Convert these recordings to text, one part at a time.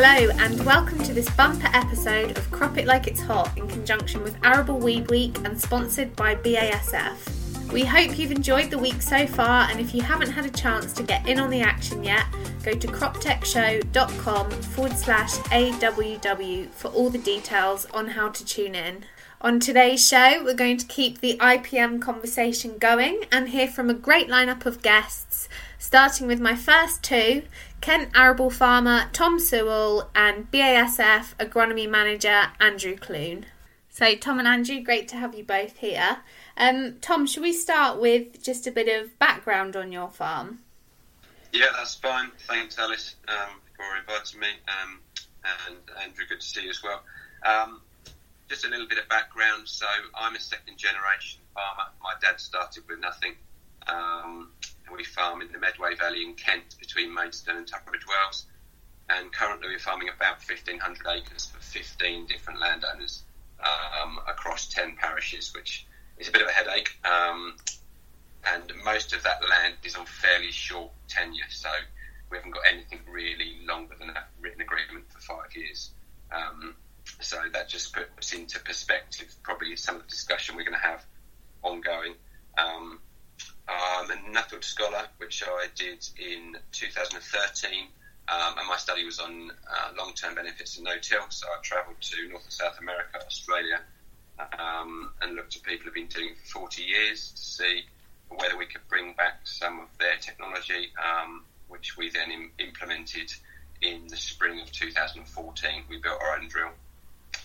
Hello, and welcome to this bumper episode of Crop It Like It's Hot in conjunction with Arable Weed Week and sponsored by BASF. We hope you've enjoyed the week so far, and if you haven't had a chance to get in on the action yet, go to croptechshow.com forward slash AWW for all the details on how to tune in. On today's show, we're going to keep the IPM conversation going and hear from a great lineup of guests, starting with my first two Kent arable farmer Tom Sewell and BASF agronomy manager Andrew Clune. So, Tom and Andrew, great to have you both here. Um, Tom, should we start with just a bit of background on your farm? Yeah, that's fine. Thanks, Alice, um, for inviting me. Um, and Andrew, good to see you as well. Um, just a little bit of background. So I'm a second generation farmer. My dad started with nothing. Um, we farm in the Medway Valley in Kent between Maidstone and Tunbridge Wells. And currently we're farming about 1,500 acres for 15 different landowners um, across 10 parishes, which is a bit of a headache. Um, and most of that land is on fairly short tenure, so we haven't got anything really longer than a written agreement for five years. Um, so that just puts into perspective probably some of the discussion we're going to have ongoing. Um, I'm a Nuffield Scholar, which I did in 2013, um, and my study was on uh, long-term benefits of no-till. So I travelled to North and South America, Australia, um, and looked at people who've been doing it for 40 years to see whether we could bring back some of their technology, um, which we then Im- implemented in the spring of 2014. We built our own drill.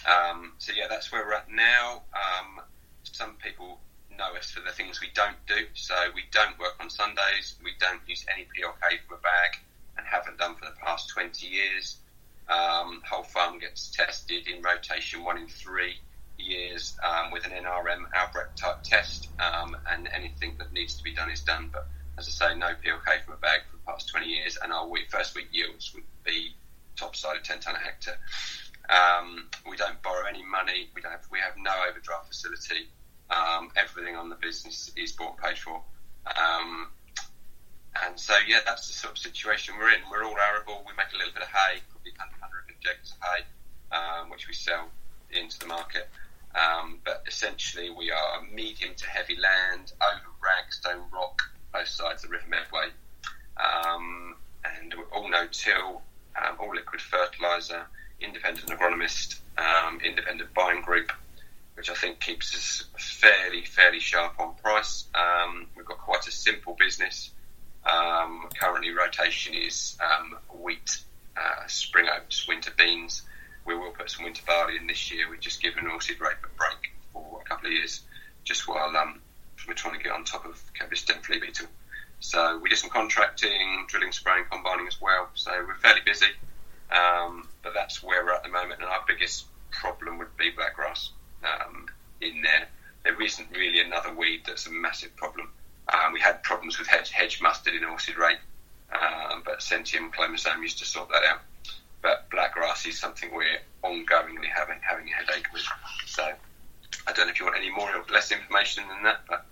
Um, so yeah, that's where we're at now. Um, some people know us for the things we don't do. So we don't work on Sundays. We don't use any P and K from a bag and haven't done for the past 20 years. Um, whole farm gets tested in rotation one in three years um, with an NRM Albrecht type test, um, and anything that needs to be done is done. But as I say, no P and K from a bag for the past 20 years, and our week, first week yields would be top side of 10 tonne a hectare. Um, we don't borrow any money. We don't. Have, we have no overdraft facility. Um, everything on the business is bought and paid for. Um, and so, yeah, that's the sort of situation we're in. We're all arable. We make a little bit of hay, probably 150 acres of hay, um, which we sell into the market. Um, but essentially, we are medium to heavy land over ragstone rock, both sides of the River Medway. Um, and all no till, um, all liquid fertiliser, independent agronomist, independent buying group, which I think keeps us fairly, fairly sharp on price. Um, we've got quite a simple business. Um, currently, rotation is um, wheat, uh, spring oats, winter beans. We will put some winter barley in this year. We've just given oilseed rape a break for a couple of years, just while um, we're trying to get on top of Cabbage stem flea beetle. So we do some contracting, drilling, spraying, combining as well. So we're fairly busy, um, but that's where we're at the moment. And our biggest problem would be blackgrass um, in there. There isn't really another weed that's a massive problem. Um, we had problems with hedge, hedge mustard in oilseed rape, um, but Centium clomazone used to sort that out. But blackgrass is something we're ongoingly having having a headache with. So I don't know if you want any more or less information than that, but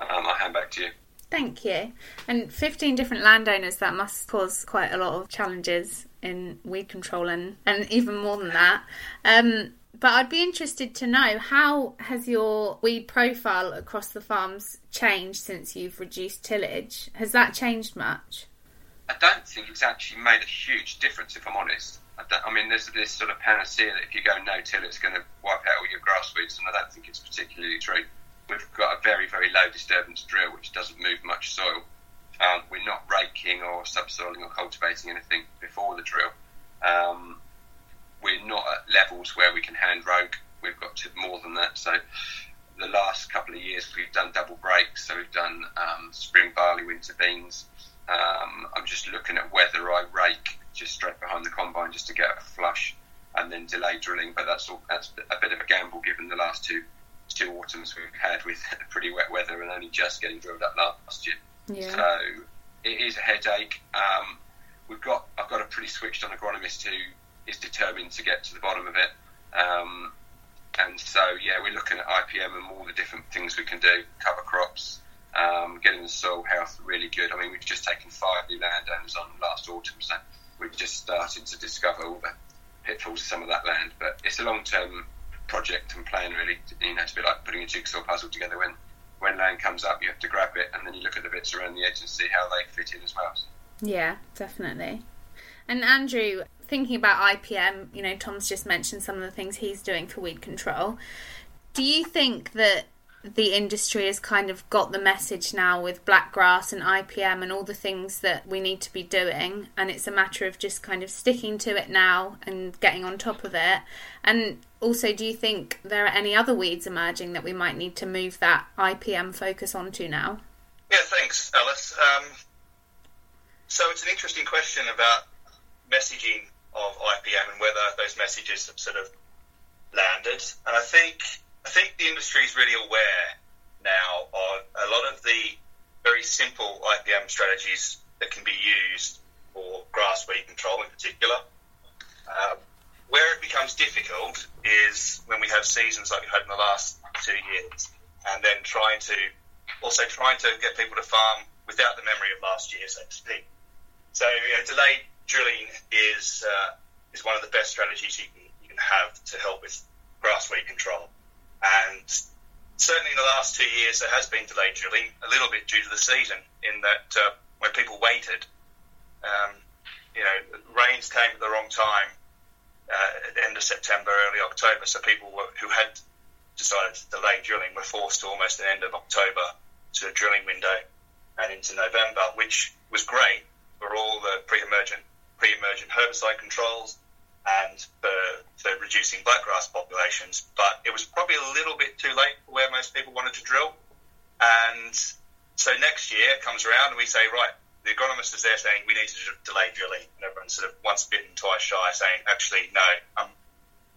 um, I'll hand back to you. Thank you. And 15 different landowners, that must cause quite a lot of challenges in weed control and, and even more than that. Um, but I'd be interested to know how has your weed profile across the farms changed since you've reduced tillage? Has that changed much? I don't think it's actually made a huge difference, if I'm honest. I, I mean, there's this sort of panacea that if you go no-till, it's going to wipe out all your grass weeds, and I don't think it's particularly true. We've got a very, very low disturbance drill, which doesn't move much soil. Um, we're not raking or subsoiling or cultivating anything before the drill. Um, we're not at levels where we can hand rogue. We've got to more than that. So the last couple of years we've done double breaks. So we've done um, spring barley, winter beans. Um, I'm just looking at whether I rake just straight behind the combine just to get a flush and then delay drilling. But that's all, that's a bit of a gamble given the last two two autumns we've had with pretty wet weather and only just getting drilled up last year. Yeah. So it is a headache. Um, we've got I've got a pretty switched on agronomist who is determined to get to the bottom of it. Um, and so, yeah, we're looking at IPM and all the different things we can do, cover crops, um, getting the soil health really good. I mean, we've just taken five new landowners on last autumn, so we're just starting to discover all the pitfalls of some of that land. But it's a long term project and plan, really. You know, it's a bit like putting a jigsaw puzzle together. When when land comes up, you have to grab it, and then you look at the bits around the edge and see how they fit in as well. Yeah, definitely. And Andrew, thinking about IPM, you know, Tom's just mentioned some of the things he's doing for weed control. Do you think that the industry has kind of got the message now with blackgrass and IPM and all the things that we need to be doing, and it's a matter of just kind of sticking to it now and getting on top of it. And also, do you think there are any other weeds emerging that we might need to move that IPM focus onto now? Yeah, thanks, Alice. Um, so it's an interesting question about messaging of IPM and whether those messages have sort of landed. And I think I think the industry is really aware now of a lot of the very simple IPM strategies that can be used for grass weed control in particular. Um, where it becomes difficult is when we have seasons like we've had in the last two years, and then trying to also trying to get people to farm without the memory of last year, so to speak. So you know, delayed drilling is uh, is one of the best strategies you can, you can have to help with grass weed control. And certainly in the last two years, there has been delayed drilling, a little bit due to the season, in that uh, when people waited, um, you know, rains came at the wrong time uh, at the end of September, early October. So people were, who had decided to delay drilling were forced to almost the end of October to a drilling window and into November, which was great for all the pre-emergent pre-emergent herbicide controls and for, for reducing blackgrass populations. But it was probably a little bit too late for where most people wanted to drill. And so next year comes around and we say, right, the agronomist is there saying we need to delay drilling. And everyone's sort of once bitten, twice shy, saying, actually, no, um,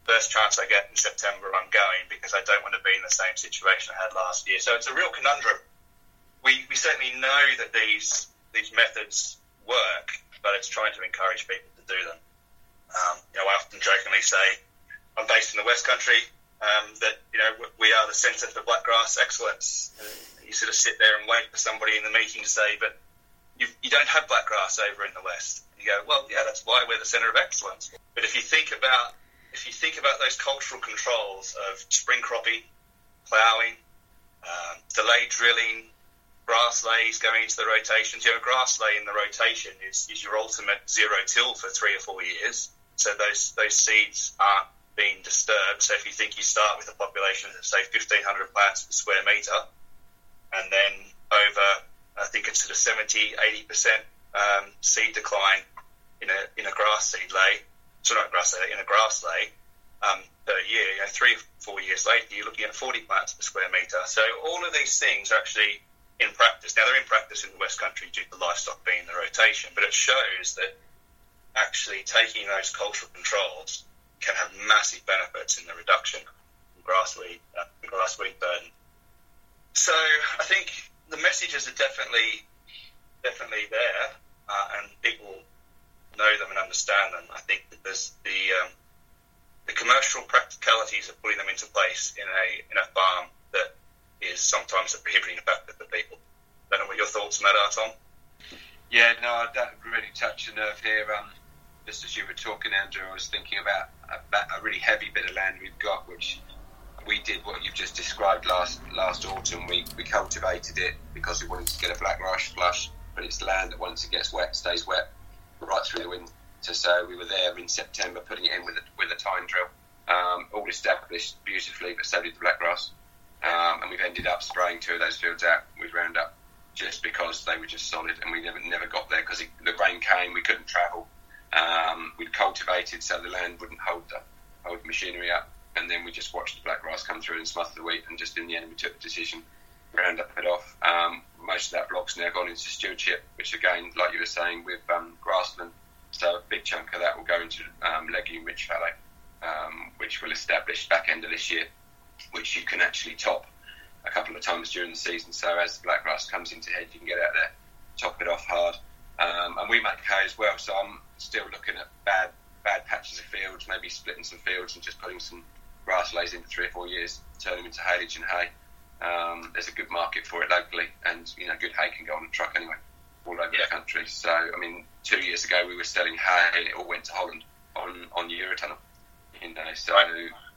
first chance I get in September, I'm going because I don't want to be in the same situation I had last year. So it's a real conundrum. We, we certainly know that these these methods work, but it's trying to encourage people to do them. Um, you know, I often jokingly say I'm based in the West Country. Um, that you know we are the centre for blackgrass excellence. And you sort of sit there and wait for somebody in the meeting to say, "But you, you don't have blackgrass over in the West." You go, "Well, yeah, that's why we're the centre of excellence." But if you think about if you think about those cultural controls of spring cropping, ploughing, um, delayed drilling, grass leys going into the rotations. You know, a grass ley in the rotation is, is your ultimate zero till for three or four years. So those those seeds aren't being disturbed. So if you think you start with a population of say 1,500 plants per square meter, and then over I think it's sort of 70, 80 percent um, seed decline in a in a grass seed ley, so not grass ley, in a grass ley um, per year. You know, three four years later, you're looking at 40 plants per square meter. So all of these things are actually in practice. Now they're in practice in the West Country due to livestock being in the rotation, but it shows that actually taking those cultural controls can have massive benefits in the reduction of grass grassweed, uh, grassweed burden. So I think the messages are definitely definitely there, uh, and people know them and understand them. I think that there's the um, the commercial practicalities of putting them into place in a in a farm that is sometimes a prohibiting factor for people. I don't know what your thoughts on that are, Tom. Yeah, no, that really touched a nerve here. Um, just as you were talking, Andrew, I was thinking about a, a really heavy bit of land we've got, which we did what you've just described last last autumn. We, we cultivated it because we wanted to get a black grass flush, but it's land that once it gets wet stays wet right through the winter. So we were there in September putting it in with a, with a tine drill, um, all established beautifully, but so did the black grass. Um, and we've ended up spraying two of those fields out with Roundup just because they were just solid, and we never never got there because the rain came, we couldn't travel. Um, we'd cultivated so the land wouldn't hold the hold the machinery up, and then we just watched the black grass come through and smother the wheat, and just in the end we took the decision, Roundup it off. Um, most of that block's now gone into stewardship, which again, like you were saying, with um, grassland, so a big chunk of that will go into um, legume rich fallow, um, which will establish back end of this year which you can actually top a couple of times during the season. So as the blackgrass comes into head, you can get out there, top it off hard. Um, and we make hay as well, so I'm still looking at bad bad patches of fields, maybe splitting some fields and just putting some grass leys in for three or four years, turn them into haylage and hay. Um, there's a good market for it locally, and you know, good hay can go on a truck anyway. all over yeah. the country. So, I mean, two years ago we were selling hay and it all went to Holland on, on Eurotunnel. You know, so.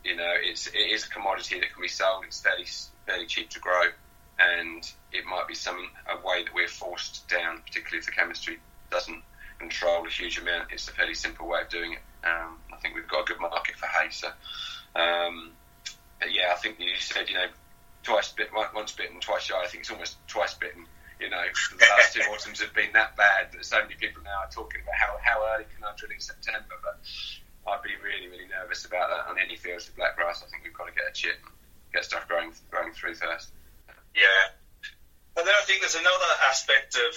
You know, it's, it is a commodity that can be sold. It's fairly, fairly cheap to grow and it might be some a way that we're forced down, particularly if the chemistry doesn't control a huge amount. It's a fairly simple way of doing it. Um, I think we've got a good market for hay. So, um, yeah, I think you said, you know, twice bit, once bitten, twice shy. I think it's almost twice bitten. You know, the last two autumns have been that bad that so many people now are talking about how, how early can I drill in September. But I'd be really, really nervous about that on any fields with blackgrass. I think we've got to get a chip, get stuff growing, growing through first. Yeah. And then I think there's another aspect of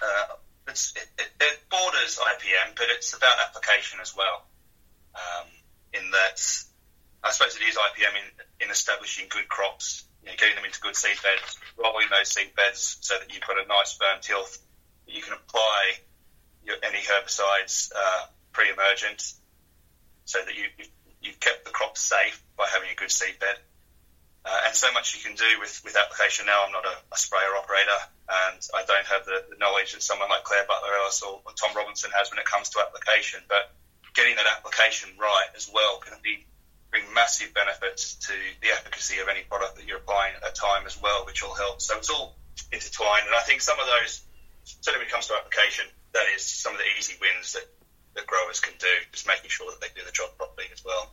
uh, it, it, borders IPM, but it's about application as well. Um, in that, I suppose it is IPM in, in establishing good crops, you know, getting them into good seed beds, rolling those seed beds so that you've got a nice firm tilth. You can apply your, any herbicides uh, pre-emergent, so that you, you've, you've kept the crop safe by having a good seed bed. Uh, and so much you can do with, with application now. I'm not a, a sprayer operator, and I don't have the, the, knowledge that someone like Clare Butler Ellis or, or, Tom Robinson has when it comes to application. But getting that application right as well can be, bring massive benefits to the efficacy of any product that you're applying at that time as well, which will help. So it's all intertwined. And I think some of those, certainly when it comes to application, that is some of the easy wins that, that growers can do, just making sure that they do the job properly as well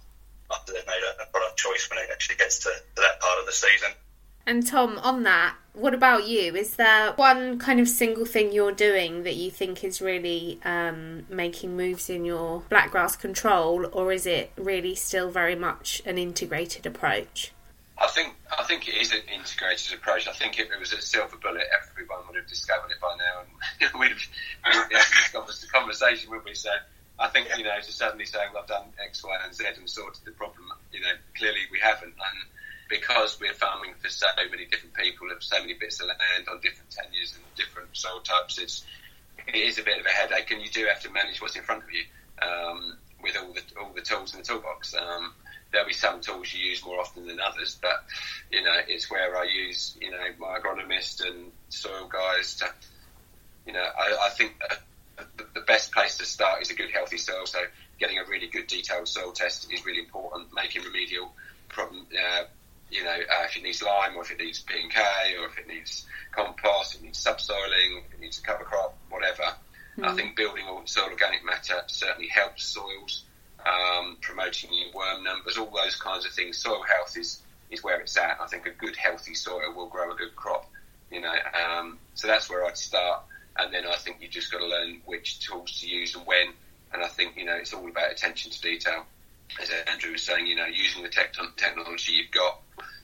after they've made a, a product choice when it actually gets to, to that part of the season. And Tom, on that, what about you? Is there one kind of single thing you're doing that you think is really um, making moves in your blackgrass control, or is it really still very much an integrated approach? I think I think it is an integrated approach. I think if it was a silver bullet, everyone would have discovered it by now, and we'd have, we'd this conversation, would we? So I think you know to suddenly saying well, I've done X, Y, and Z and sorted the problem. You know, clearly we haven't, and because we're farming for so many different people of so many bits of land on different tenures and different soil types, it's it is a bit of a headache, and you do have to manage what's in front of you um, with all the all the tools in the toolbox. Um, there'll be some tools you use more often than others, but you know it's where I use you know my agronomist and soil guys to you know I, I think. Uh, the best place to start is a good healthy soil. So getting a really good detailed soil test is really important. Making remedial problem, uh, you know, uh, if it needs lime or if it needs P and K or if it needs compost, it needs subsoiling, if it needs a cover crop, whatever. Mm-hmm. I think building soil organic matter certainly helps soils, um, promoting new worm numbers, all those kinds of things. Soil health is, is where it's at. I think a good healthy soil will grow a good crop. You know, um, so that's where I'd start and then I think you just got to learn which tools to use and when. And I think you know it's all about attention to detail. As Andrew was saying, you know, using the tech- technology you've got,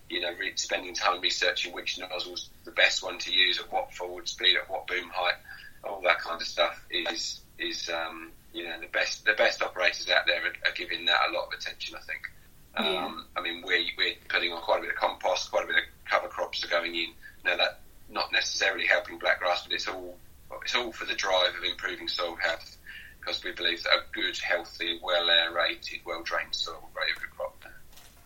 you know, re- spending time researching which nozzle's the best one to use at what forward speed, at what boom height, all that kind of stuff is is um, you know the best the best operators out there are, are giving that a lot of attention. I think. Um, yeah. I mean, we're, we're putting on quite a bit of compost, quite a bit of cover crops are going in. Now that not necessarily helping blackgrass, but it's all it's all for the drive of improving soil health because we believe that a good, healthy, well aerated, well drained soil will grow a good crop.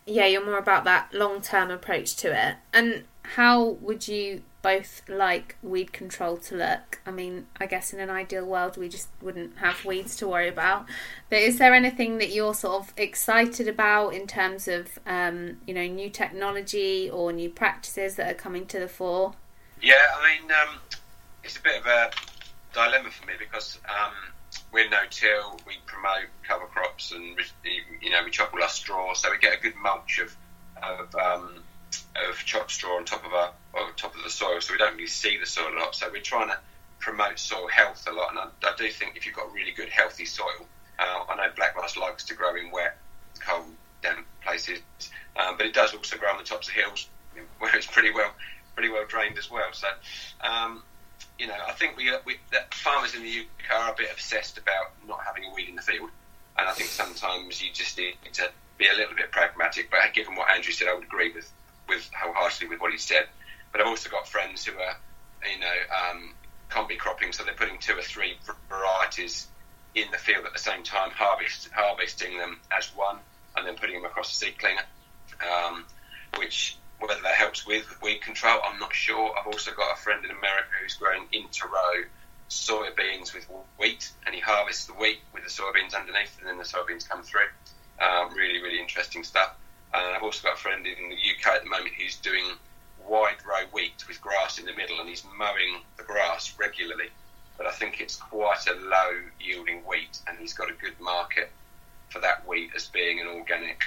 Yeah, you're more about that long term approach to it. And how would you both like weed control to look? I mean, I guess in an ideal world we just wouldn't have weeds to worry about. But is there anything that you're sort of excited about in terms of, um, you know, new technology or new practices that are coming to the fore? Yeah, I mean, um, it's a bit of a dilemma for me because um, we're no-till, we promote cover crops, and you know we chop all our straw, so we get a good mulch of of, um, of chopped straw on top of our top of the soil, so we don't really see the soil a lot. So we're trying to promote soil health a lot, and I, I do think if you've got really good healthy soil, uh, I know black blackgrass likes to grow in wet, cold, damp places, um, but it does also grow on the tops of hills where it's pretty well pretty well drained as well. So um, you know, I think we, we that farmers in the UK are a bit obsessed about not having a weed in the field, and I think sometimes you just need to be a little bit pragmatic. But given what Andrew said, I would agree with with wholeheartedly with what he said. But I've also got friends who are, you know, um, bi-cropping, so they're putting two or three varieties in the field at the same time, harvest, harvesting them as one, and then putting them across the seed cleaner, um, which whether that helps with weed control. I'm not sure. I've also got a friend in America who's growing inter-row soybeans with wheat, and he harvests the wheat with the soybeans underneath, and then the soybeans come through. Um, really, really interesting stuff. And I've also got a friend in the UK at the moment who's doing wide row wheat with grass in the middle, and he's mowing the grass regularly. But I think it's quite a low yielding wheat, and he's got a good market for that wheat as being an organic,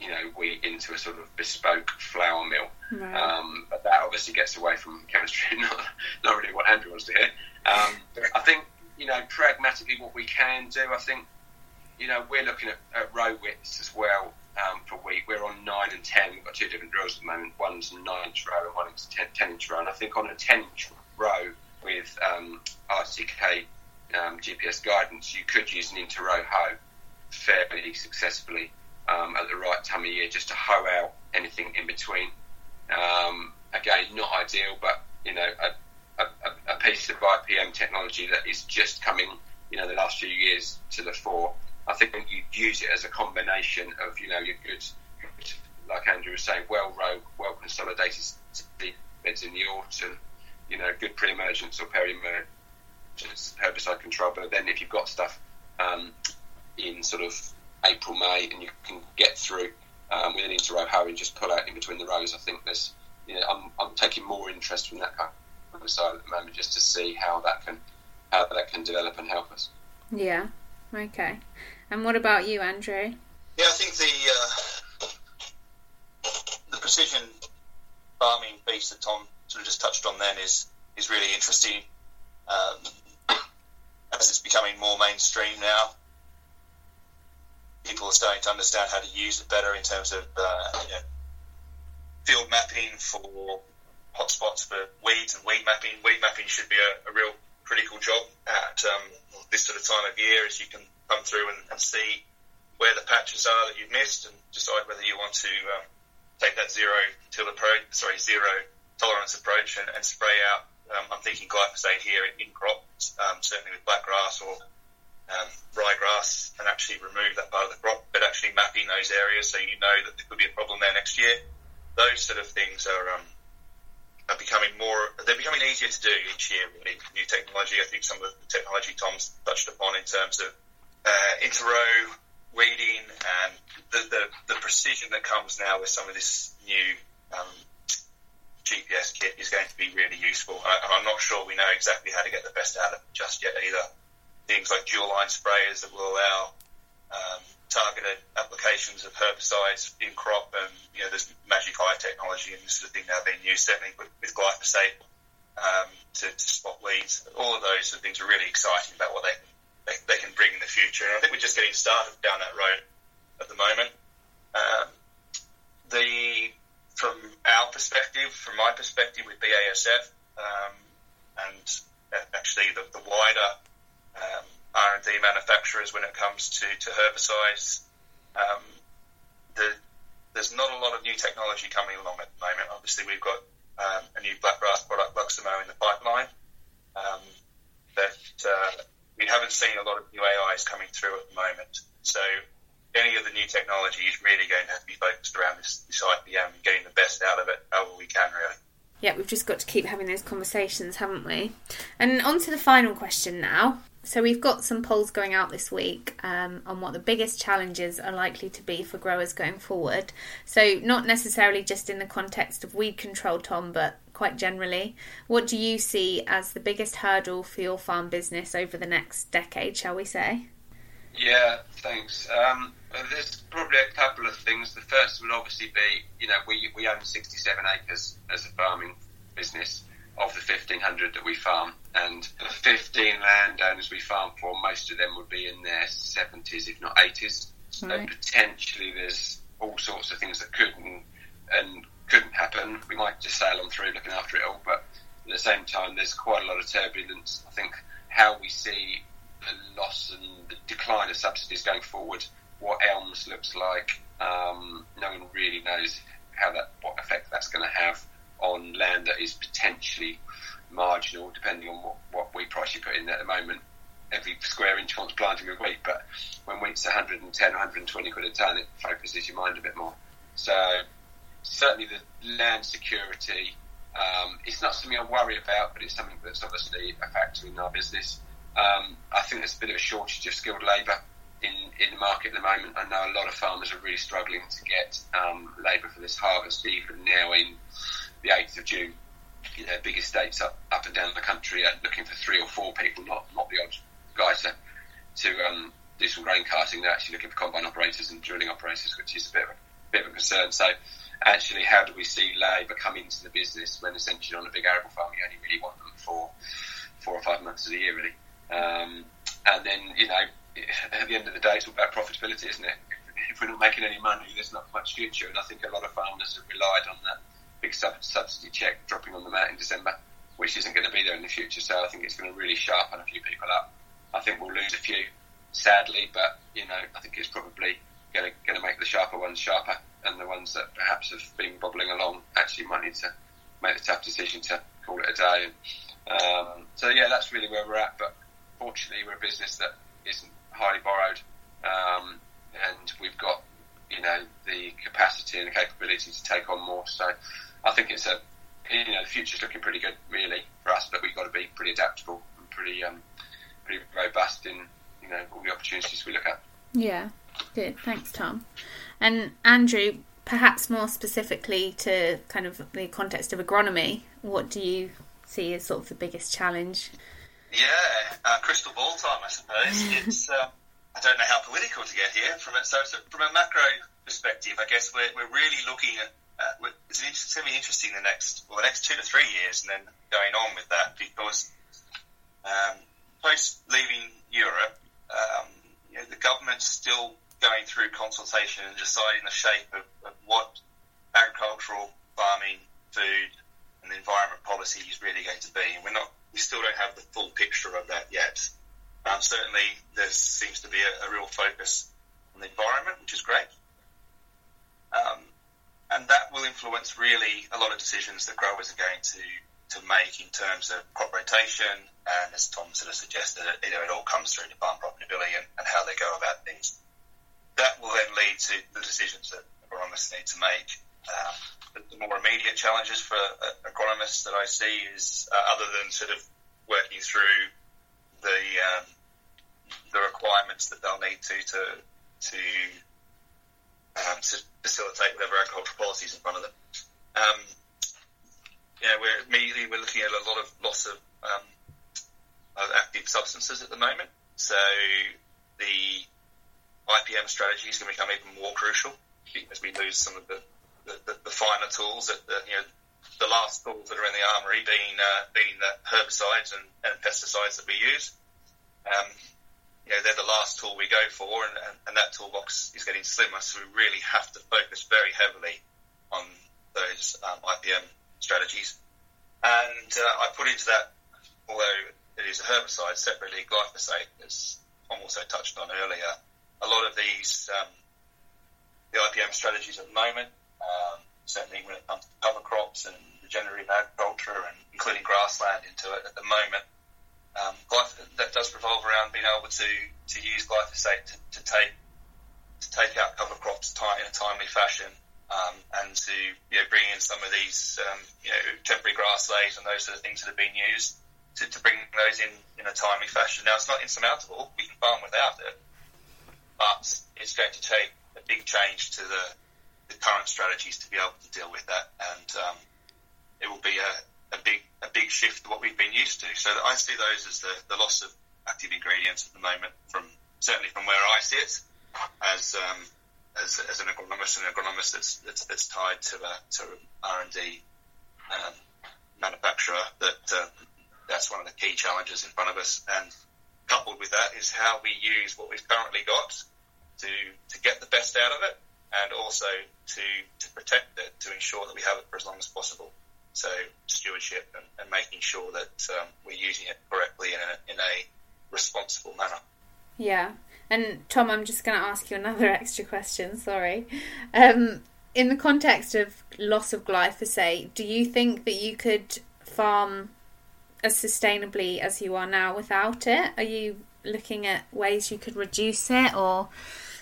you know, wheat into a sort of bespoke flour mill. Right. Um, but that obviously gets away from chemistry, not, not really what Andrew wants to hear. Um, I think, you know, pragmatically, what we can do, I think, you know, we're looking at, at row widths as well um, per week. We're on 9 and 10. We've got two different drills at the moment. One's a 9 inch row and one's a 10, 10 inch row. And I think on a 10 inch row with um, RTK um, GPS guidance, you could use an inter row hoe fairly successfully um, at the right time of year just to hoe out anything in between. Um, again, not ideal, but you know, a, a, a, piece of IPM technology that is just coming, you know, the last few years to the fore. I think you use it as a combination of, you know, your good, like Andrew was saying, well rowed, well consolidated beds in the autumn, you know, good pre-emergence or peri-emergence herbicide control. But then if you've got stuff um, in sort of April, May, and you can get through um, with an inter-row hoe and just pull out in between the rows. I think there's, you know, I'm, I'm taking more interest from that kind of side at the moment just to see how that can how that can develop and help us. Yeah. Okay. And what about you, Andrew? Yeah, I think the uh, the precision farming piece that Tom sort of just touched on then is is really interesting. Um, as it's becoming more mainstream now, people are starting to understand how to use it better in terms of uh, you know, field mapping for hotspots for weeds and weed mapping. Weed mapping should be a, a real critical job at um, this sort of time of year, as you can come through and, and, see where the patches are that you've missed and decide whether you want to um, take that zero till approach, sorry, zero tolerance approach and, and spray out. Um, I'm thinking glyphosate here in crops, um, certainly with black grass or um, ryegrass and actually remove that part of the crop, but actually mapping those areas so you know that there could be a problem there next year. Those sort of things are, um, are becoming more, they're becoming easier to do each year, really. New technology, I think some of the technology Tom's touched upon in terms of uh, inter-row weeding and the, the, the, precision that comes now with some of this new um, GPS kit is going to be really useful. And I'm not sure we know exactly how to get the best out of it just yet either things like dual line sprayers that will allow um, targeted applications of herbicides in crop, and you know there's magic eye technology and this sort of thing now being used certainly with, with glyphosate um, to, to, spot weeds. All of those sort of things are really exciting about what they, they, they can bring in the future, and I think we're just getting started down that road at the moment. Um, the from our perspective, from my perspective with BASF, um, and actually the, the wider um, R&D manufacturers when it comes to, to herbicides. Um, the, there's not a lot of new technology coming along at the moment. Obviously, we've got um, a new black blackgrass product, Luximo, in the pipeline. Um, but uh, we haven't seen a lot of new AIs coming through at the moment. So any of the new technology is really going to have to be focused around this, this IPM and getting the best out of it however we can, really. Yeah, we've just got to keep having those conversations, haven't we? And on to the final question now. So we've got some polls going out this week um, on what the biggest challenges are likely to be for growers going forward. So not necessarily just in the context of weed control, Tom, but quite generally. What do you see as the biggest hurdle for your farm business over the next decade, shall we say? Yeah, thanks. Um, there's probably a couple of things. The first would obviously be, you know, we, we own 67 acres as a farming business of the 1500 that we farm. And the 15 landowners we farm for, most of them would be in their 70s, if not 80s. So right. potentially there's all sorts of things that could and, and couldn't happen. Might just sail on through looking after it all, but at the same time, there's quite a lot of turbulence. I think how we see the loss and the decline of subsidies going forward, what ELMS looks like, um, no one really knows how that, what effect that's going to have on land that is potentially marginal, depending on what, what wheat price you put in at the moment. Every square inch wants planting of wheat, but when wheat's 110 or 120 quid a tonne, it focuses your mind a bit more. So, certainly the land security. Um, it's not something I worry about, but it's something that's obviously a factor in our business. Um, I think there's a bit of a shortage of skilled labour in, in the market at the moment. I know a lot of farmers are really struggling to get um, labour for this harvest, even now in the 8th of June. You know, big estates up, up and down the country are looking for three or four people, not not the odd guy to, to um, do some grain carting. They're actually looking for combine operators and drilling operators, which is a bit of a, bit of a concern. So, actually, how do we see labour come into the business when essentially on a big arable farm you only really want them for four or five months of the year, really? Um, and then, you know, at the end of the day, it's all about profitability, isn't it? If we're not making any money, there's not much future. And I think a lot of farmers have relied on that big subsidy check dropping on the mat in December, which isn't going to be there in the future. So I think it's going to really sharpen a few people up. I think we'll lose a few, sadly, but you know, I think it's probably going to, going to make the sharper ones sharper, and the ones that perhaps have been bobbling along actually might need to make the tough decision to call it a day. And, um, so yeah, that's really where we're at. But fortunately, we're a business that isn't highly borrowed, um, and we've got you know the capacity and the capability to take on more. So I think it's a you know the future's looking pretty good really for us, but we've got to be pretty adaptable and pretty um, pretty robust in you know all the opportunities we look at. Yeah, good. Thanks, Tom. And Andrew, perhaps more specifically to kind of the context of agronomy, what do you see as sort of the biggest challenge? Yeah, uh, crystal ball time, I suppose. it's uh, I don't know how political to get here. From a, so, so from a macro perspective, I guess we're, we're really looking at. Uh, it's, it's going to be interesting the next well the next two to three years, and then going on with that because um, post leaving Europe, um, you know, the government's still going through consultation and deciding the shape of, of what agricultural, farming, food, and environment policy is really going to be. And we're not we still don't have the full picture of that yet. Um, certainly, there seems to be a, a, real focus on the environment, which is great. Um, and that will influence really a lot of decisions that growers are going to, to make in terms of crop rotation. And as Tom sort of suggested, you know, it all comes through to farm profitability and, and how they go about things. That will then lead to the decisions that agronomists need to make. Um, the more immediate challenges for agronomists that I see is uh, other than sort of working through the um, the requirements that they'll need to to to, um, to facilitate whatever agricultural policies in front of them. Um, we're immediately we're looking at a lot of loss of, um, of active substances at the moment. So the IPM strategy is going to become even more crucial as we lose some of the the, the, the finer tools that the, you know the last tools that are in the armory being uh, being the herbicides and, and pesticides that we use. Um, you know, they're the last tool we go for, and, and, and that toolbox is getting slimmer. So we really have to focus very heavily on those um, IPM strategies. And uh, I put into that, although it is a herbicide separately, glyphosate, as Tom also touched on earlier. A lot of these um, the IPM strategies at the moment um, certainly when it comes to cover crops and regenerative agriculture and including grassland into it at the moment. Um, that does revolve around being able to, to use glyphosate to, to take to take out cover crops in a timely fashion um, and to you know, bring in some of these um, you know temporary grass layers and those sort of things that have been used to, to bring those in in a timely fashion. Now it's not insurmountable; we can farm without it, but it's going to take a big change to the the current strategies to be able to deal with that, and um, it will be a, a, big a big shift to what we've been used to. So I see those as the, the loss of active ingredients at the moment, from certainly from where I sit as um, as, as an agronomist an agronomist that's, that's, that's tied to a to R and D um, manufacturer. That uh, that's one of the key challenges in front of us, and coupled with that is how we use what we've currently got to to get the best out of it and also to, to protect it, to ensure that we have it for as long as possible. So stewardship and, and making sure that um, we're using it correctly in a, in a responsible manner. Yeah. And Tom, I'm just going to ask you another extra question. Sorry. Um, in the context of loss of glyphosate, do you think that you could farm as sustainably as you are now without it? Are you looking at ways you could reduce it or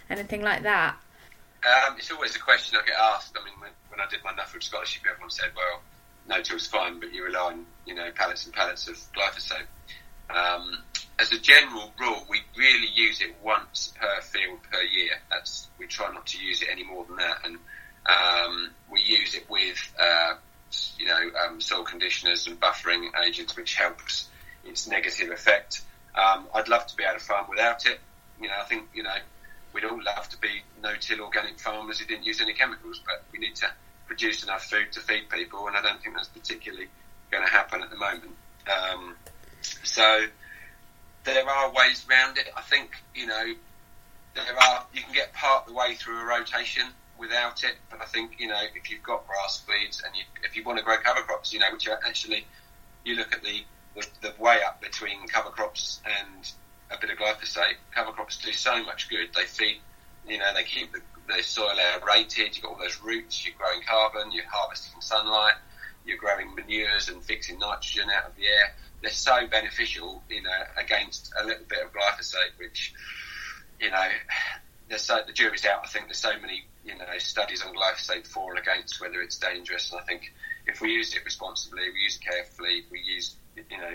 anything like that? Um, it's always a question I get asked. I mean, when, when I did my Nuffield scholarship, everyone said, well, no-till's fine, but you rely on you know pallets and pallets of glyphosate. Um, as a general rule, we really use it once per field per year. That's we try not to use it any more than that, and um, we use it with uh, you know um, soil conditioners and buffering agents, which helps its negative effect. Um, I'd love to be able to farm without it. You know, I think you know we'd all love to be no-till organic farmers who didn't use any chemicals, but we need to produce enough food to feed people, and I don't think that's particularly going to happen at the moment. Um, so there are ways around it. I think you know there are. You can get part the way through a rotation without it, but I think you know if you've got grass weeds and you, if you want to grow cover crops, you know, which are actually you look at the, the the weigh up between cover crops and a bit of glyphosate. Cover crops do so much good. They feed, you know, they keep the, the soil aerated. You've got all those roots. You're growing carbon. You're harvesting sunlight. You're growing manures and fixing nitrogen out of the air they're so beneficial, you know, against a little bit of glyphosate, which, you know, there's so, the jury's out. I think there's so many, you know, studies on glyphosate for and against whether it's dangerous. And I think if we use it responsibly, we use it carefully, we use, you know,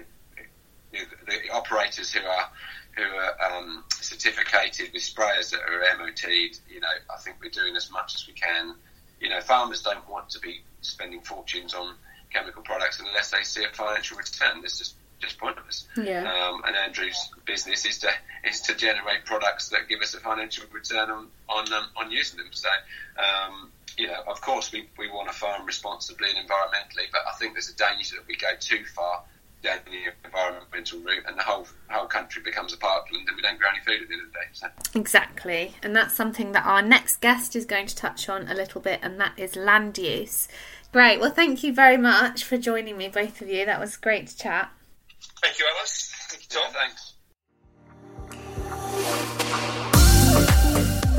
the, operators who are who are um, certificated with sprayers that are MOT'd, you know, I think we're doing as much as we can. You know, farmers don't want to be spending fortunes on chemical products unless they see a financial return. It's just just pointless. Yeah. Um, and Andrew's business is to is to generate products that give us a financial return on on um, on using them. So. Um, you know, of course, we, we want to farm responsibly and environmentally, but I think there's a danger that we go too far down the environmental route, and the whole whole country becomes a parkland, and we don't grow any food at the end of the day. So. Exactly, and that's something that our next guest is going to touch on a little bit, and that is land use. Great. Well, thank you very much for joining me, both of you. That was great to chat. Thank you, Alice. Thank you, Tom. Yeah, thanks.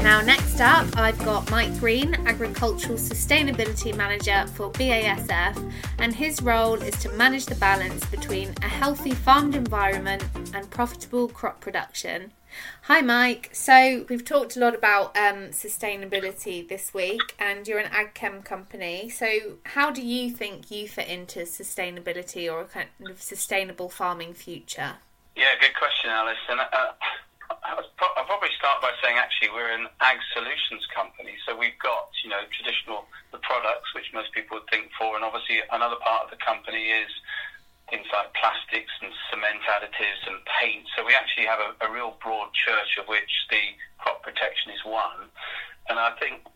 Now, next up, I've got Mike Green, Agricultural Sustainability Manager for BASF, and his role is to manage the balance between a healthy farmed environment and profitable crop production. Hi, Mike. So, we've talked a lot about um, sustainability this week, and you're an ag chem company. So, how do you think you fit into sustainability or a kind of sustainable farming future? Yeah, good question, Alice. And uh, I'll probably start by saying actually we're an ag solutions company. So, we've got, you know, traditional the products, which most people would think for, and obviously another part of the company is things like plastics and cement additives and paint. So we actually have a, a real broad church of which the crop protection is one. And I think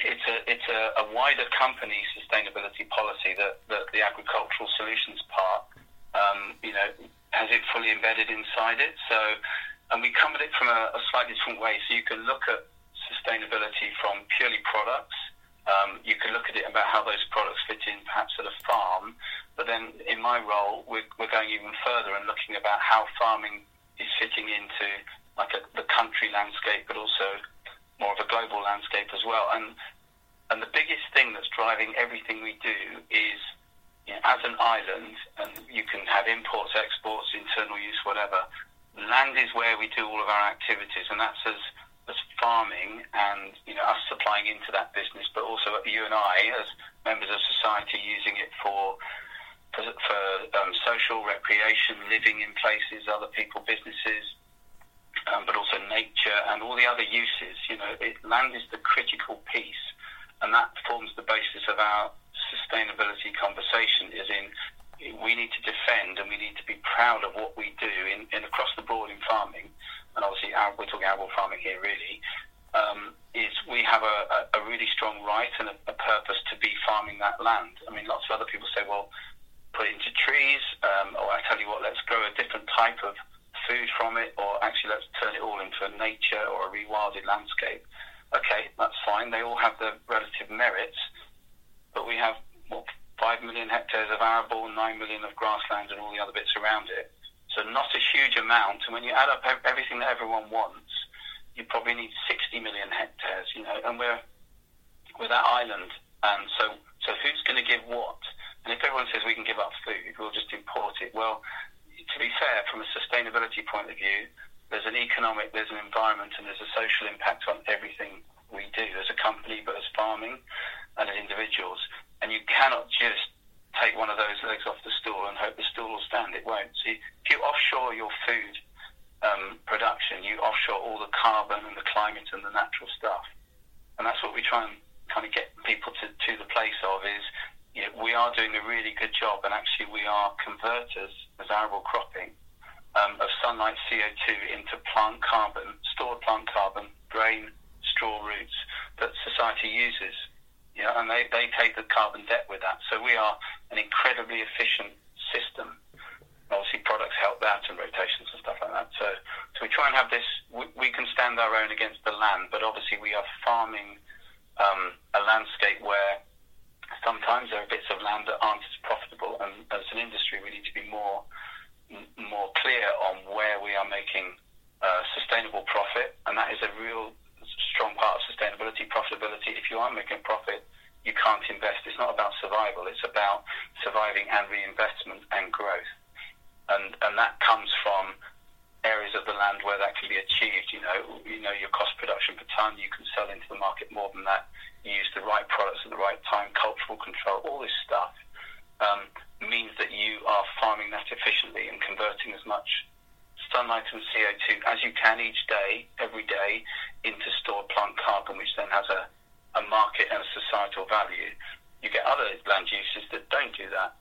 it's a it's a, a wider company sustainability policy that, that the agricultural solutions part, um, you know, has it fully embedded inside it. So, and we come at it from a, a slightly different way. So you can look at sustainability from purely products. Um, you can look at it about how those products fit in perhaps at a farm, but then in my role, we're, we're going even further and looking about how farming is fitting into like a, the country landscape, but also more of a global landscape as well. And and the biggest thing that's driving everything we do is you know, as an island, and you can have imports, exports, internal use, whatever. Land is where we do all of our activities, and that's as as farming and you know us supplying into that business, but also you and I as members of society using it for for, for um, social recreation, living in places, other people, businesses, um, but also nature and all the other uses. You know, it, land is the critical piece, and that forms the basis of our sustainability conversation. Is in we need to defend and we need to be proud of what we do in, in across the board in farming, and obviously our, we're talking arable farming here really. Um, is we have a, a, really strong right and a, a purpose to be farming that land. I mean, lots of other people say, well, put it into trees, um, or I tell you what, let's grow a different type of food from it, or actually let's turn it all into a nature or a rewilded landscape. Okay, that's fine. They all have their relative merits, but we have what five million hectares of arable, nine million of grassland, and all the other bits around it. So not a huge amount. And when you add up everything that everyone wants, you probably need 60 million hectares. You know, and we're we're that island, and so so who's going to give what? And if everyone says we can give up food, we'll just import it. Well, to be fair, from a sustainability point of view, there's an economic, there's an environment, and there's a social impact on everything we do as a company, but as farming. and as individuals. And you cannot just take one of those legs off the stool and hope the stool will stand. It won't. See, if you offshore your food um, production, you offshore all the carbon and the climate and the natural stuff. And that's what we try and kind of get people to, to the place of is you know, we are doing a really good job, and actually we are converters as arable cropping um, of sunlight CO2 into plant carbon, stored plant carbon, grain, straw roots that society uses. You know, and they, they take the carbon debt with that. So we are an incredibly efficient system. Obviously, products help that and rotations and stuff like that. So, so we try and have this. We, we can stand our own against the land, but obviously we are farming um, a landscape where sometimes there are bits of land that aren't as profitable. And as an industry, we need to be more more clear on where we are making uh, sustainable profit, and that is a real sustainability, profitability. If you aren't making profit, you can't invest. It's not about survival. It's about surviving and reinvestment and growth. And, and that comes from areas of the land where that can be achieved. You know, you know your cost production per ton. You can sell into the market more than that. You use the right products at the right time. Cultural control. All this stuff um, means that you are farming that efficiently and converting as much sunlight and CO2 as you can each day, every day, into stored plant carbon, which then has a, a market and a societal value. You get other land uses that don't do that,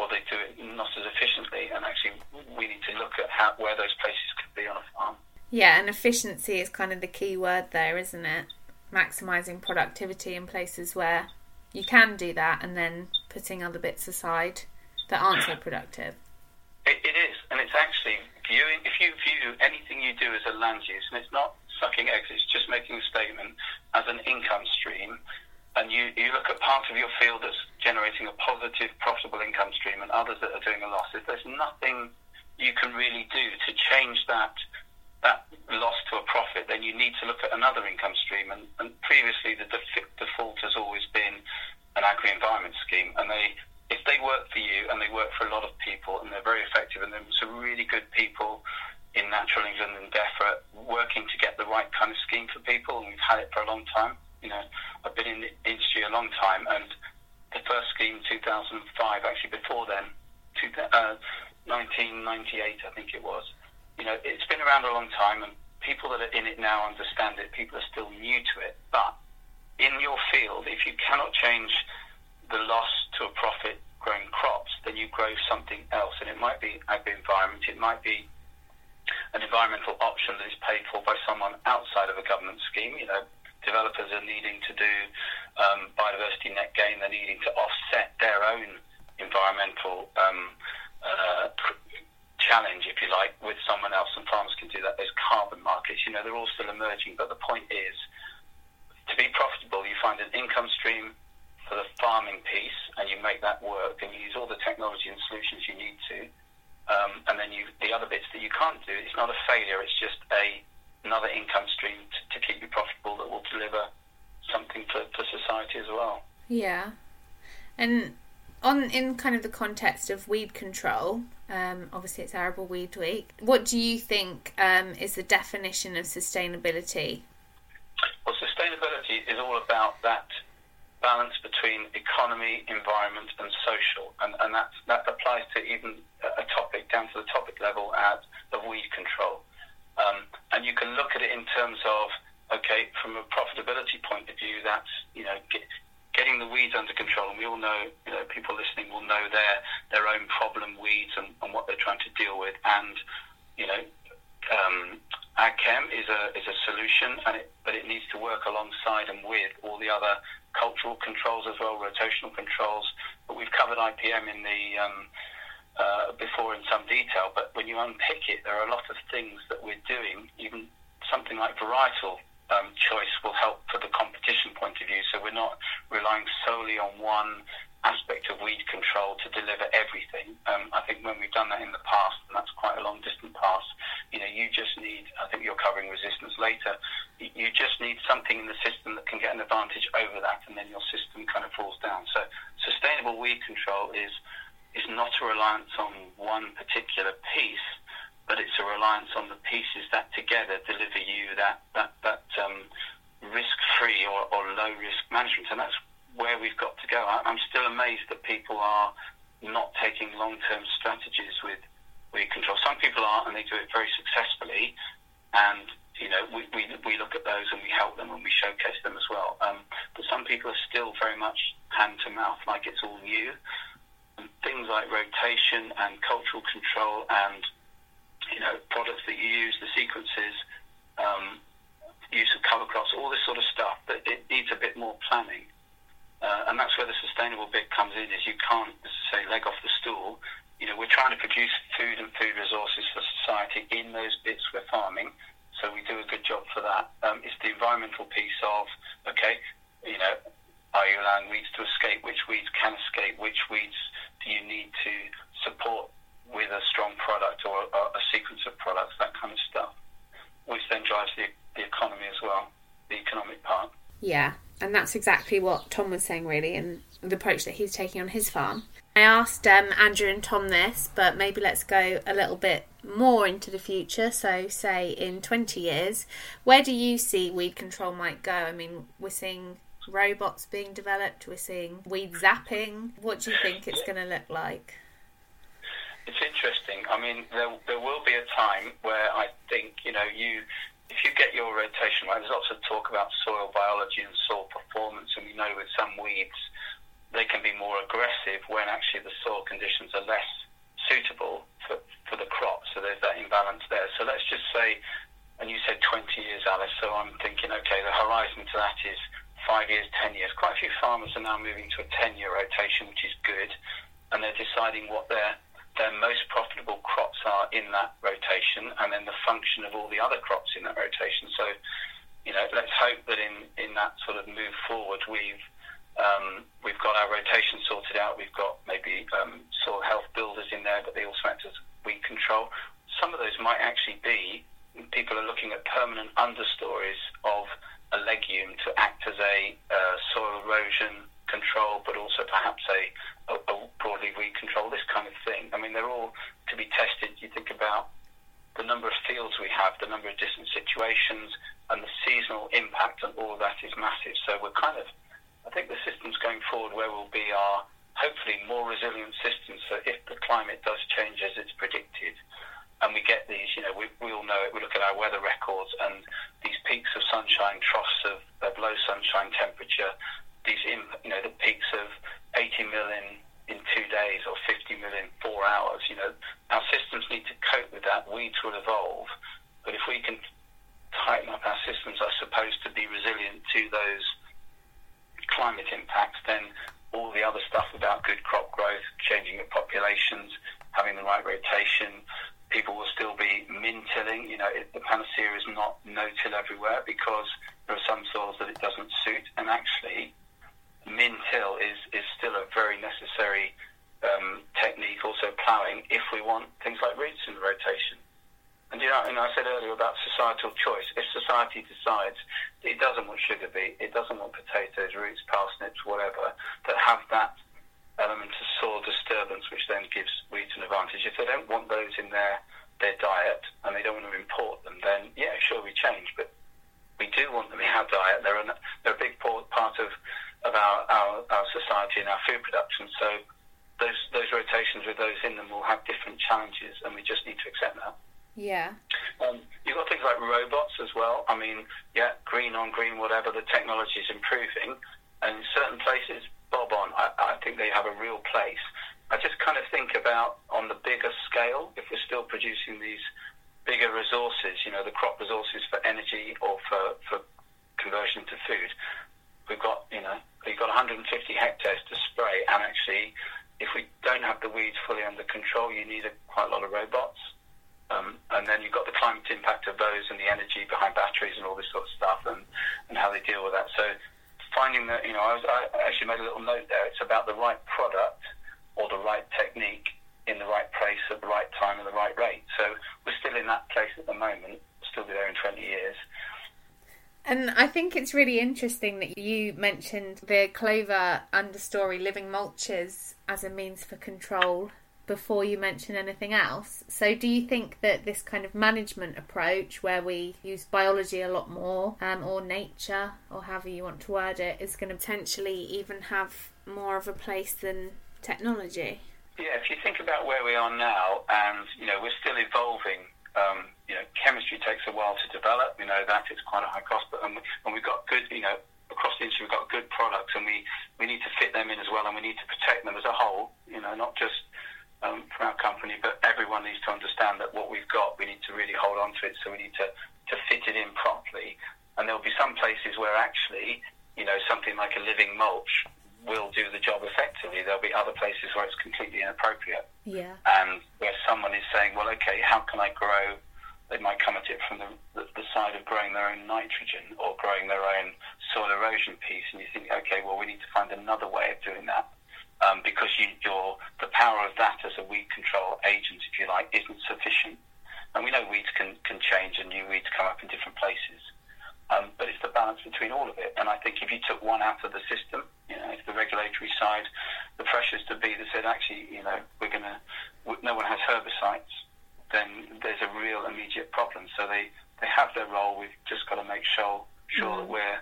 or they do it not as efficiently. And actually, we need to look at how, where those places could be on a farm. Yeah, and efficiency is kind of the key word there, isn't it? Maximising productivity in places where you can do that, and then putting other bits aside that aren't so productive. It, it is, and it's actually viewing, if you view anything you do as a land use, and it's not sucking eggs, it's just making a statement as an income stream, and you, you look at part of your field that's generating a positive, profitable income stream and others that are doing a loss, if there's nothing you can really do to change that that loss to a profit, then you need to look at another income stream. And, and previously, the def- default has always been an agri-environment scheme, and they if they work for you and they work for a lot of people and they're very effective and there's some really good people in Natural England and DEFRA working to get the right kind of scheme for people and we've had it for a long time. You know, I've been in the industry a long time and the first scheme 2005, actually before then, uh, 1998 I think it was. You know, it's been around a long time and people that are in it now understand it. People are still new to it. But in your field, if you cannot change the loss to a profit growing crops, then you grow something else. And it might be agri-environment, it might be an environmental option that is paid for by someone outside of a government scheme. You know, developers are needing to do um, biodiversity net gain, they're needing to offset their own environmental um, uh, challenge, if you like, with someone else, and farmers can do that. There's carbon markets, you know, they're all still emerging, but the point is to be profitable, you find an income stream for the farming piece and you make that work and you use all the technology and solutions you need to, um, and then you the other bits that you can't do, it's not a failure. It's just a another income stream to, to keep you profitable that will deliver something for, for society as well. Yeah, and on in kind of the context of weed control, um, obviously it's Arable Weed Week. What do you think um, is the definition of sustainability? Well, sustainability is all about that balance between economy, environment, and social, and, and that that applies to even a topic down to the topic level at of weed control. Um, and you can look at it in terms of okay, from a profitability point of view, that's you know get, getting the weeds under control, and we all know, you know, people listening will know their their own problem weeds and, and what they're trying to deal with, and you know, um, AgChem is a is a solution, and it, but it needs to work alongside and with all the other cultural controls as well, rotational controls. But we've covered IPM in the um, uh, before in some detail. But when you unpick it, there are a lot of things that we're doing. Even something like varietal um, choice will help for the competition point of view. So we're not relying solely on one aspect of weed control to deliver everything. Um, I think when we've done that in the past, and that's quite a long distant past, you know, you just need, I think you're covering resistance later, you just need something in the system that can get an advantage over that, and then your system kind of falls down. So sustainable weed control is, is not a reliance on one particular piece, but it's a reliance on the pieces that together deliver you that, that, that um, risk-free or, or low-risk management. And that's where we've got to go. I'm still amazed that people are not taking long-term strategies with weed control. Some people are, and they do it very successfully. And you know, we, we, we look at those and we help them and we showcase them as well. Um, but some people are still very much hand to mouth, like it's all new. And things like rotation and cultural control and you know products that you use, the sequences, um, use of cover crops, all this sort of stuff. But it needs a bit more planning. Uh, and that's where the sustainable bit comes in. Is you can't, say, leg off the stool. You know, we're trying to produce food and food resources for society in those bits we're farming so we do a good job for that. Um, it's the environmental piece of, okay, you know, are you allowing weeds to escape? Which weeds can escape? Which weeds do you need to support with a strong product or a, a sequence of products, that kind of stuff, which then drives the, the economy as well, the economic part. Yeah, and that's exactly what Tom was saying, really, and the approach that he's taking on his farm. I asked um, Andrew and Tom this, but maybe let's go a little bit more into the future. So, say in 20 years, where do you see weed control might go? I mean, we're seeing robots being developed, we're seeing weed zapping. What do you think it's going to look like? It's interesting. I mean, there, there will be a time where I think, you know, you if you get your rotation right, there's lots of talk about soil biology and soil performance, and we know with some weeds they can be more aggressive when actually the soil conditions are less suitable for, for the crop. So there's that imbalance there. So let's just say, and you said 20 years, Alice, so I'm thinking, okay, the horizon to that is five years, 10 years. Quite a few farmers are now moving to a 10 year rotation, which is good, and they're deciding what their their most profitable crops are in that rotation, and then the function of all the other crops in that rotation. So, you know, let's hope that in, in that sort of move forward, we've um, we've got our rotation sorted out. We've got maybe um, soil health builders in there, but they also act as weed control. Some of those might actually be people are looking at permanent understories of a legume to act as a uh, soil erosion control, but also perhaps a, a, a broadly this kind of thing. I mean, they're all to be tested. You think about the number of fields we have, the number of different situations, and the seasonal impact and all of that is massive. So we're kind of I think the systems going forward where we'll be are hopefully more resilient systems. So if the climate does change as it's predicted, and we get these, you know, we, we all know it. We look at our weather records and these peaks of sunshine, troughs of, of low sunshine temperature, these, you know, the peaks of 80 million in two days or 50 million four hours. You know, our systems need to cope with that. Weeds will evolve, but if we can tighten up our systems, I suppose, to be resilient to those climate impacts, then all the other stuff about good crop growth, changing of populations, having the right rotation, people will still be min-tilling. You know, it, the panacea is not no-till everywhere because there are some soils that it doesn't suit, and actually, min-till is, is still a very necessary um, technique, also ploughing, if we want things like roots in rotation. And you know, and I said earlier about societal choice. If society decides it doesn't want sugar beet, it doesn't want potatoes, roots, parsnips, whatever, that have that element of soil disturbance, which then gives weeds an advantage. If they don't want those in their their diet and they don't want to import them, then yeah, sure, we change. But we do want them in our diet. They're, an, they're a big part of of our, our, our society and our food production. So those those rotations with those in them will have different challenges, and we just need to accept that. Yeah. Um, you've got things like robots as well. I mean, yeah, green on green, whatever, the technology is improving. And in certain places, bob on. I, I think they have a real place. I just kind of think about on the bigger scale, if we're still producing these bigger resources, you know, the crop resources for energy or for, for conversion to food, we've got, you know, we've got 150 hectares to spray. And actually, if we don't have the weeds fully under control, you need a, quite a lot of robots. Um, and then you've got the climate impact of those and the energy behind batteries and all this sort of stuff and, and how they deal with that. So finding that, you know, I, was, I actually made a little note there. It's about the right product or the right technique in the right place at the right time and the right rate. So we're still in that place at the moment. Still be there in 20 years. And I think it's really interesting that you mentioned the clover understory living mulches as a means for control before you mention anything else. So, do you think that this kind of management approach, where we use biology a lot more, um, or nature, or however you want to word it, is going to potentially even have more of a place than technology? Yeah, if you think about where we are now, and you know, we're still evolving. Um, you know, chemistry takes a while to develop. You know that it's quite a high cost, but and, we, and we've got good, you know, across the industry we've got good products, and we we need to fit them in as well, and we need to protect them as a whole. You know, not just um, from our company, but everyone needs to understand that what we've got, we need to really hold on to it. So we need to, to fit it in properly. And there'll be some places where actually, you know, something like a living mulch will do the job effectively. There'll be other places where it's completely inappropriate. Yeah. And where someone is saying, well, okay, how can I grow? They might come at it from the, the, the side of growing their own nitrogen or growing their own soil erosion piece. And you think, okay, well, we need to find another way of doing that um, because you, the power of that as a weed control agent, if you like, isn't sufficient. And we know weeds can, can change and new weeds come up in different places. Um, but it's the balance between all of it. And I think if you took one out of the system, you know, if the regulatory side, the pressures to be that said, actually, you know, we're going to, no one has herbicides, then there's a real immediate problem. So they, they have their role. We've just got to make sure, sure mm. that we're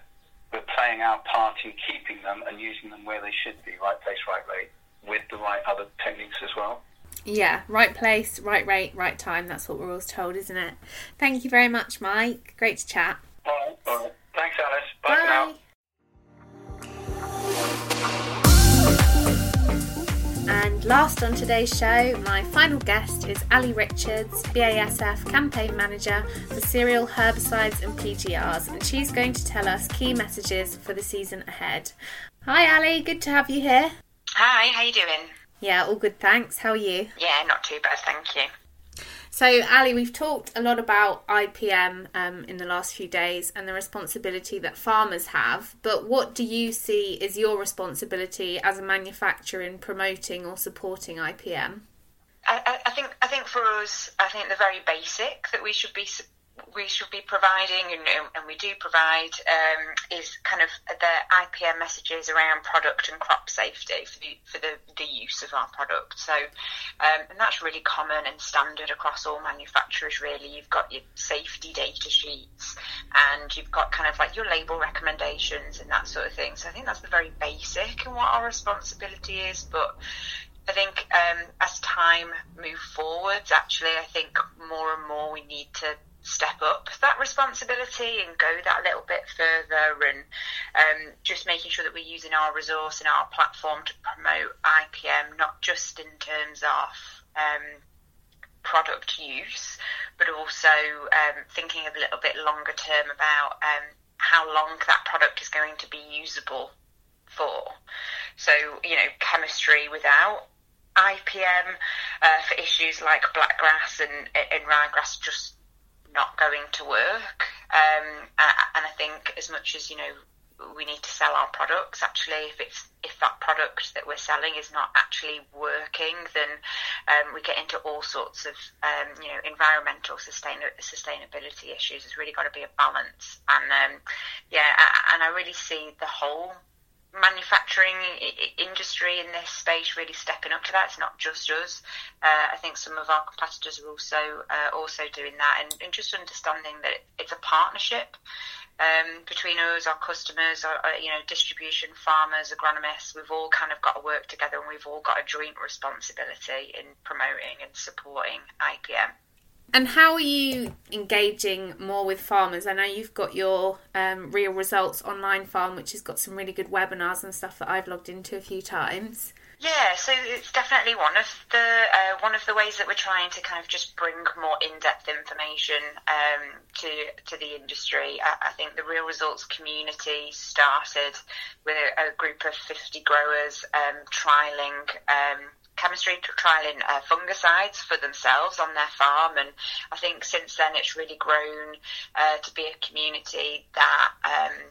we're playing our part in keeping them and using them where they should be, right place, right rate, with the right other techniques as well. Yeah, right place, right rate, right time. That's what we're always told, isn't it? Thank you very much, Mike. Great to chat. All right, all right. Thanks, Alice. Bye, Bye. for now. And last on today's show, my final guest is Ali Richards, BASF Campaign Manager for Cereal Herbicides and PGRs, and she's going to tell us key messages for the season ahead. Hi Ali, good to have you here. Hi, how you doing? Yeah, all good, thanks. How are you? Yeah, not too bad, thank you. So, Ali, we've talked a lot about IPM um, in the last few days and the responsibility that farmers have. But what do you see is your responsibility as a manufacturer in promoting or supporting IPM? I, I, think I think for us, I think the very basic that we should be we should be providing, and, and we do provide, um, is kind of the IPM messages around product and crop safety for the, for the, the use of our product. So, um, and that's really common and standard across all manufacturers. Really, you've got your safety data sheets, and you've got kind of like your label recommendations and that sort of thing. So I think that's the very basic and what our responsibility is. But I think um, as time moves forwards, actually, I think more and more we need to step up that responsibility and go that little bit further and um, just making sure that we're using our resource and our platform to promote IPM, not just in terms of um, product use, but also um, thinking a little bit longer term about um, how long that product is going to be usable for. So, you know, chemistry without IPM uh, for issues like blackgrass and, and ryegrass just not going to work. Um, and I think as much as you know we need to sell our products actually if it's if that product that we're selling is not actually working then um, we get into all sorts of um, you know environmental sustain- sustainability issues there's really got to be a balance and um, yeah and I really see the whole manufacturing industry in this space really stepping up to that. It's not just us. Uh, I think some of our competitors are also uh, also doing that, and, and, just understanding that it's a partnership um, between us, our customers, our, uh, you know, distribution, farmers, agronomists. We've all kind of got to work together, and we've all got a joint responsibility in promoting and supporting IPM. And how are you engaging more with farmers? I know you've got your um, Real Results online farm, which has got some really good webinars and stuff that I've logged into a few times. Yeah, so it's definitely one of the uh, one of the ways that we're trying to kind of just bring more in-depth information um, to to the industry. I, I, think the Real Results community started with a, a group of 50 growers um, trialing um, chemistry trialing uh, fungicides for themselves on their farm, and I think since then it's really grown uh, to be a community that. Um,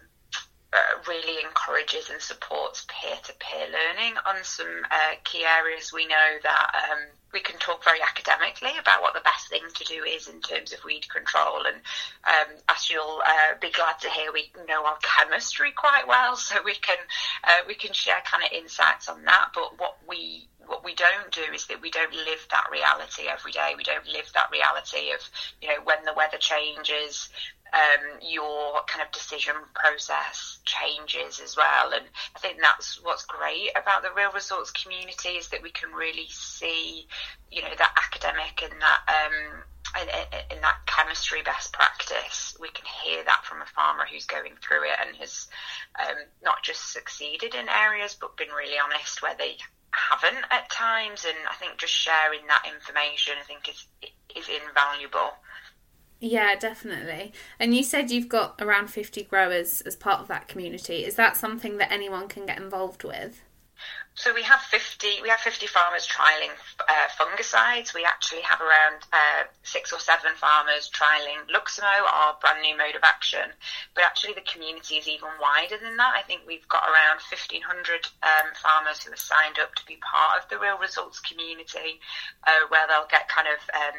uh, really encourages and supports peer-to-peer learning on some uh, key areas. We know that um, we can talk very academically about what the best thing to do is in terms of weed control, and um, as you'll uh, be glad to hear, we know our chemistry quite well, so we can uh, we can share kind of insights on that. But what we what we don't do is that we don't live that reality every day. We don't live that reality of, you know, when the weather changes, um, your kind of decision process changes as well. And I think that's what's great about the real results community is that we can really see, you know, that academic and that um, in, in, that chemistry best practice. We can hear that from a farmer who's going through it and has um, not just succeeded in areas, but been really honest where they haven't at times. And I think just sharing that information, I think, is is invaluable. Yeah, definitely. And you said you've got around 50 growers as part of that community. Is that something that anyone can get involved with? So we have 50, we have 50 farmers trialling uh, fungicides. We actually have around uh, six or seven farmers trialling Luximo, our brand new mode of action. But actually the community is even wider than that. I think we've got around 1,500 um, farmers who are signed up to be part of the Real Results community, uh, where they'll get kind of um,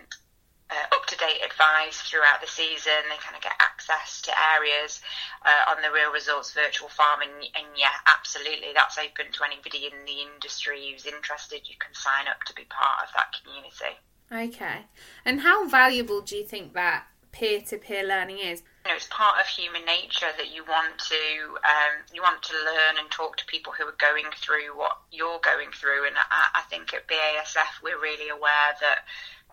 uh, up to date advice throughout the season. They kind of get access to areas uh, on the Real Results virtual farm, and, and, yeah, absolutely, that's open to anybody in the industry who's interested. You can sign up to be part of that community. Okay, and how valuable do you think that peer to peer learning is? You know, it's part of human nature that you want to um, you want to learn and talk to people who are going through what you're going through, and I, I think at BASF we're really aware that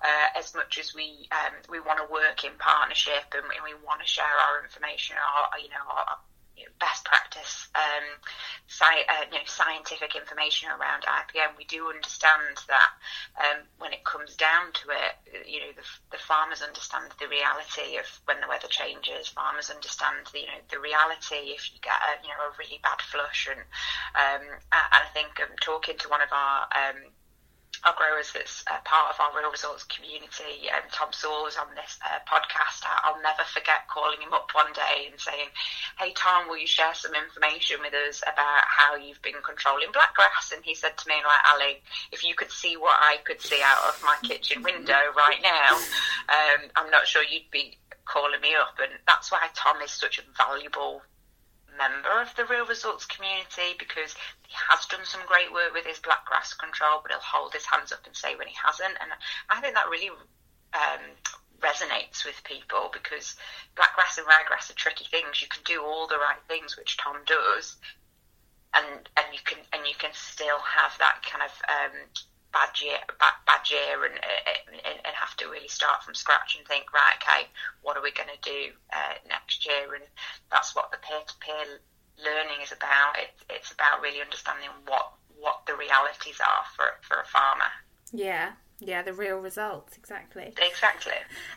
uh, as much as we um, we want to work in partnership and, we want to share our information, our you know our you know, best practice, um, sci- uh, you know, scientific information around IPM, we do understand that um, when it comes down to it, you know, the, the, farmers understand the reality of when the weather changes. Farmers understand, the, you know, the reality if you get a, you know, a really bad flush. And, um, and I think um, talking to one of our um, our growers that's uh, part of our Real Results community. Um, Tom Saul was on this uh, podcast. I'll never forget calling him up one day and saying, Hey, Tom, will you share some information with us about how you've been controlling blackgrass? And he said to me, like, Ali, if you could see what I could see out of my kitchen window right now, um, I'm not sure you'd be calling me up. And that's why Tom is such a valuable member of the Real Results community because he has done some great work with his blackgrass control, but he'll hold his hands up and say when he hasn't. And I think that really um, resonates with people because blackgrass and ryegrass are tricky things. You can do all the right things, which Tom does, and and you can and you can still have that kind of um, bad year, bad, bad year, and, and, and have to really start from scratch and think, right, okay, what are we going to do uh, next year? And that's what the peer-to-peer learning is about. It, it's about really understanding what what the realities are for for a farmer. Yeah, yeah, the real results exactly. Exactly.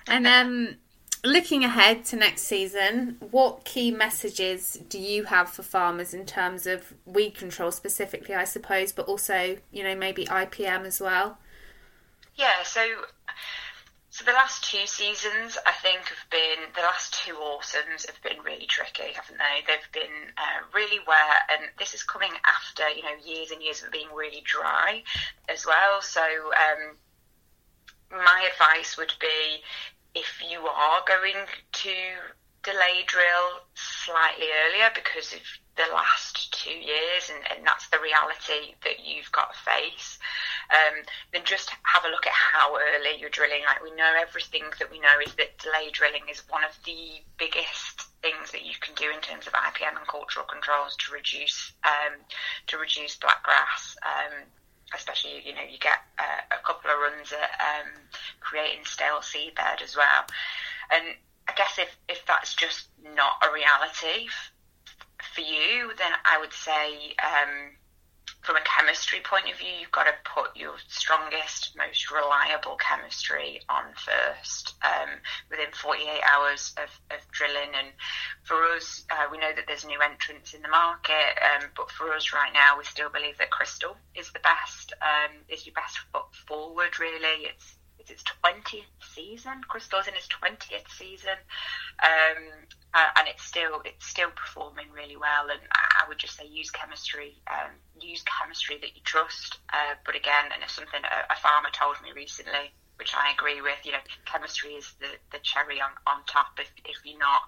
And um, looking ahead to next season, what key messages do you have for farmers in terms of weed control specifically, I suppose, but also, you know, maybe IPM as well? Yeah, so so the last two seasons, I think, have been the last two autumns have been really tricky, haven't they? They've been uh, really wet, and this is coming after you know years and years of being really dry as well. So um, my advice would be if you are going to delay drill slightly earlier because of the last two years, and, and that's the reality that you've got to face, um, then just have a look at how early you're drilling. Like we know everything that we know is that delay drilling is one of the biggest things that you can do in terms of IPM and cultural controls to reduce um, to reduce blackgrass. Um, especially you know you get uh, a couple of runs at um, creating stale seedbed as well. And I guess if if that's just not a reality f- for you, then I would say. Um, from a chemistry point of view, you've got to put your strongest, most reliable chemistry on first um, within 48 hours of, of, drilling. And for us, uh, we know that there's new entrants in the market, um, but for us right now, we still believe that Crystal is the best, um, is your best foot forward, really. It's it's its 20th season. Crystal's in its 20th season, um, uh, and it's still it's still performing really well. And I would just say use chemistry, um, use chemistry that you trust. Uh, but again, and it's something a, a, farmer told me recently, which I agree with. You know, chemistry is the, the cherry on, on top. If if you're not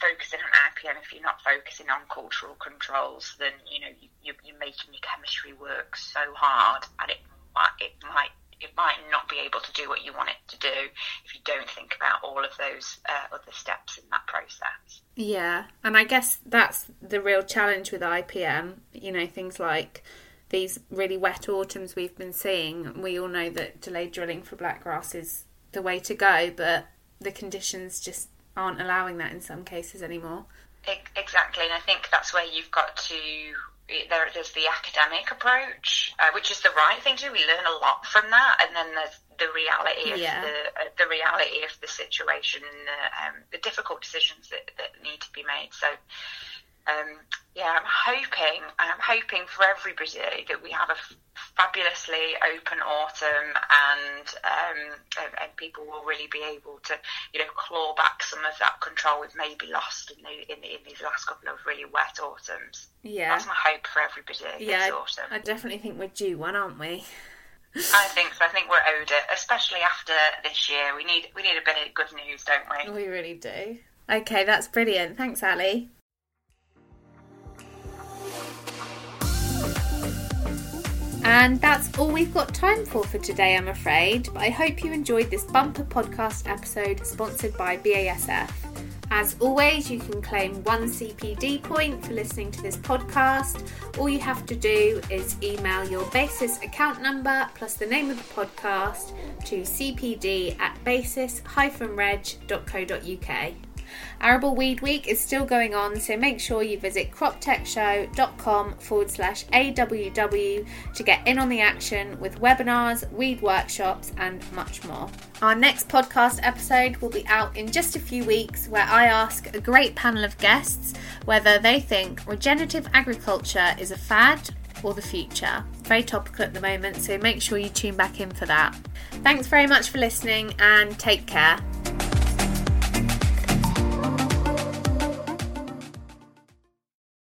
focusing on IPM, if you're not focusing on cultural controls, then you know you, you're making your chemistry work so hard, and it it might it might not be able to do what you want it to do if you don't think about all of those uh, other steps in that process. Yeah, and I guess that's the real challenge with IPM. You know, things like these really wet autumns we've been seeing. We all know that delayed drilling for blackgrass is the way to go, but the conditions just aren't allowing that in some cases anymore. Exactly, and I think that's where you've got to there, there's the academic approach, uh, which is the right thing to do. We learn a lot from that, and then there's the reality of yeah. the uh, the reality of the situation and the, um, the difficult decisions that, that need to be made. So, um, yeah, I'm hoping I'm hoping for everybody that we have a f- fabulously open autumn and, um, and, and people will really be able to you know claw back some of that control we've maybe lost in the, in, in these last couple of really wet autumns. Yeah, that's my hope for everybody. Yeah, autumn. I definitely think we're due one, aren't we? I think so. I think we're owed it, especially after this year. We need we need a bit of good news, don't we? We really do. Okay, that's brilliant. Thanks, Ali. And that's all we've got time for for today, I'm afraid. But I hope you enjoyed this bumper podcast episode sponsored by BASF. As always, you can claim one CPD point for listening to this podcast. All you have to do is email your BASIS account number plus the name of the podcast to cpd at basis-reg.co.uk. Arable Weed Week is still going on, so make sure you visit croptecshow.com forward slash AWW to get in on the action with webinars, weed workshops, and much more. Our next podcast episode will be out in just a few weeks, where I ask a great panel of guests whether they think regenerative agriculture is a fad or the future. Very topical at the moment, so make sure you tune back in for that. Thanks very much for listening and take care.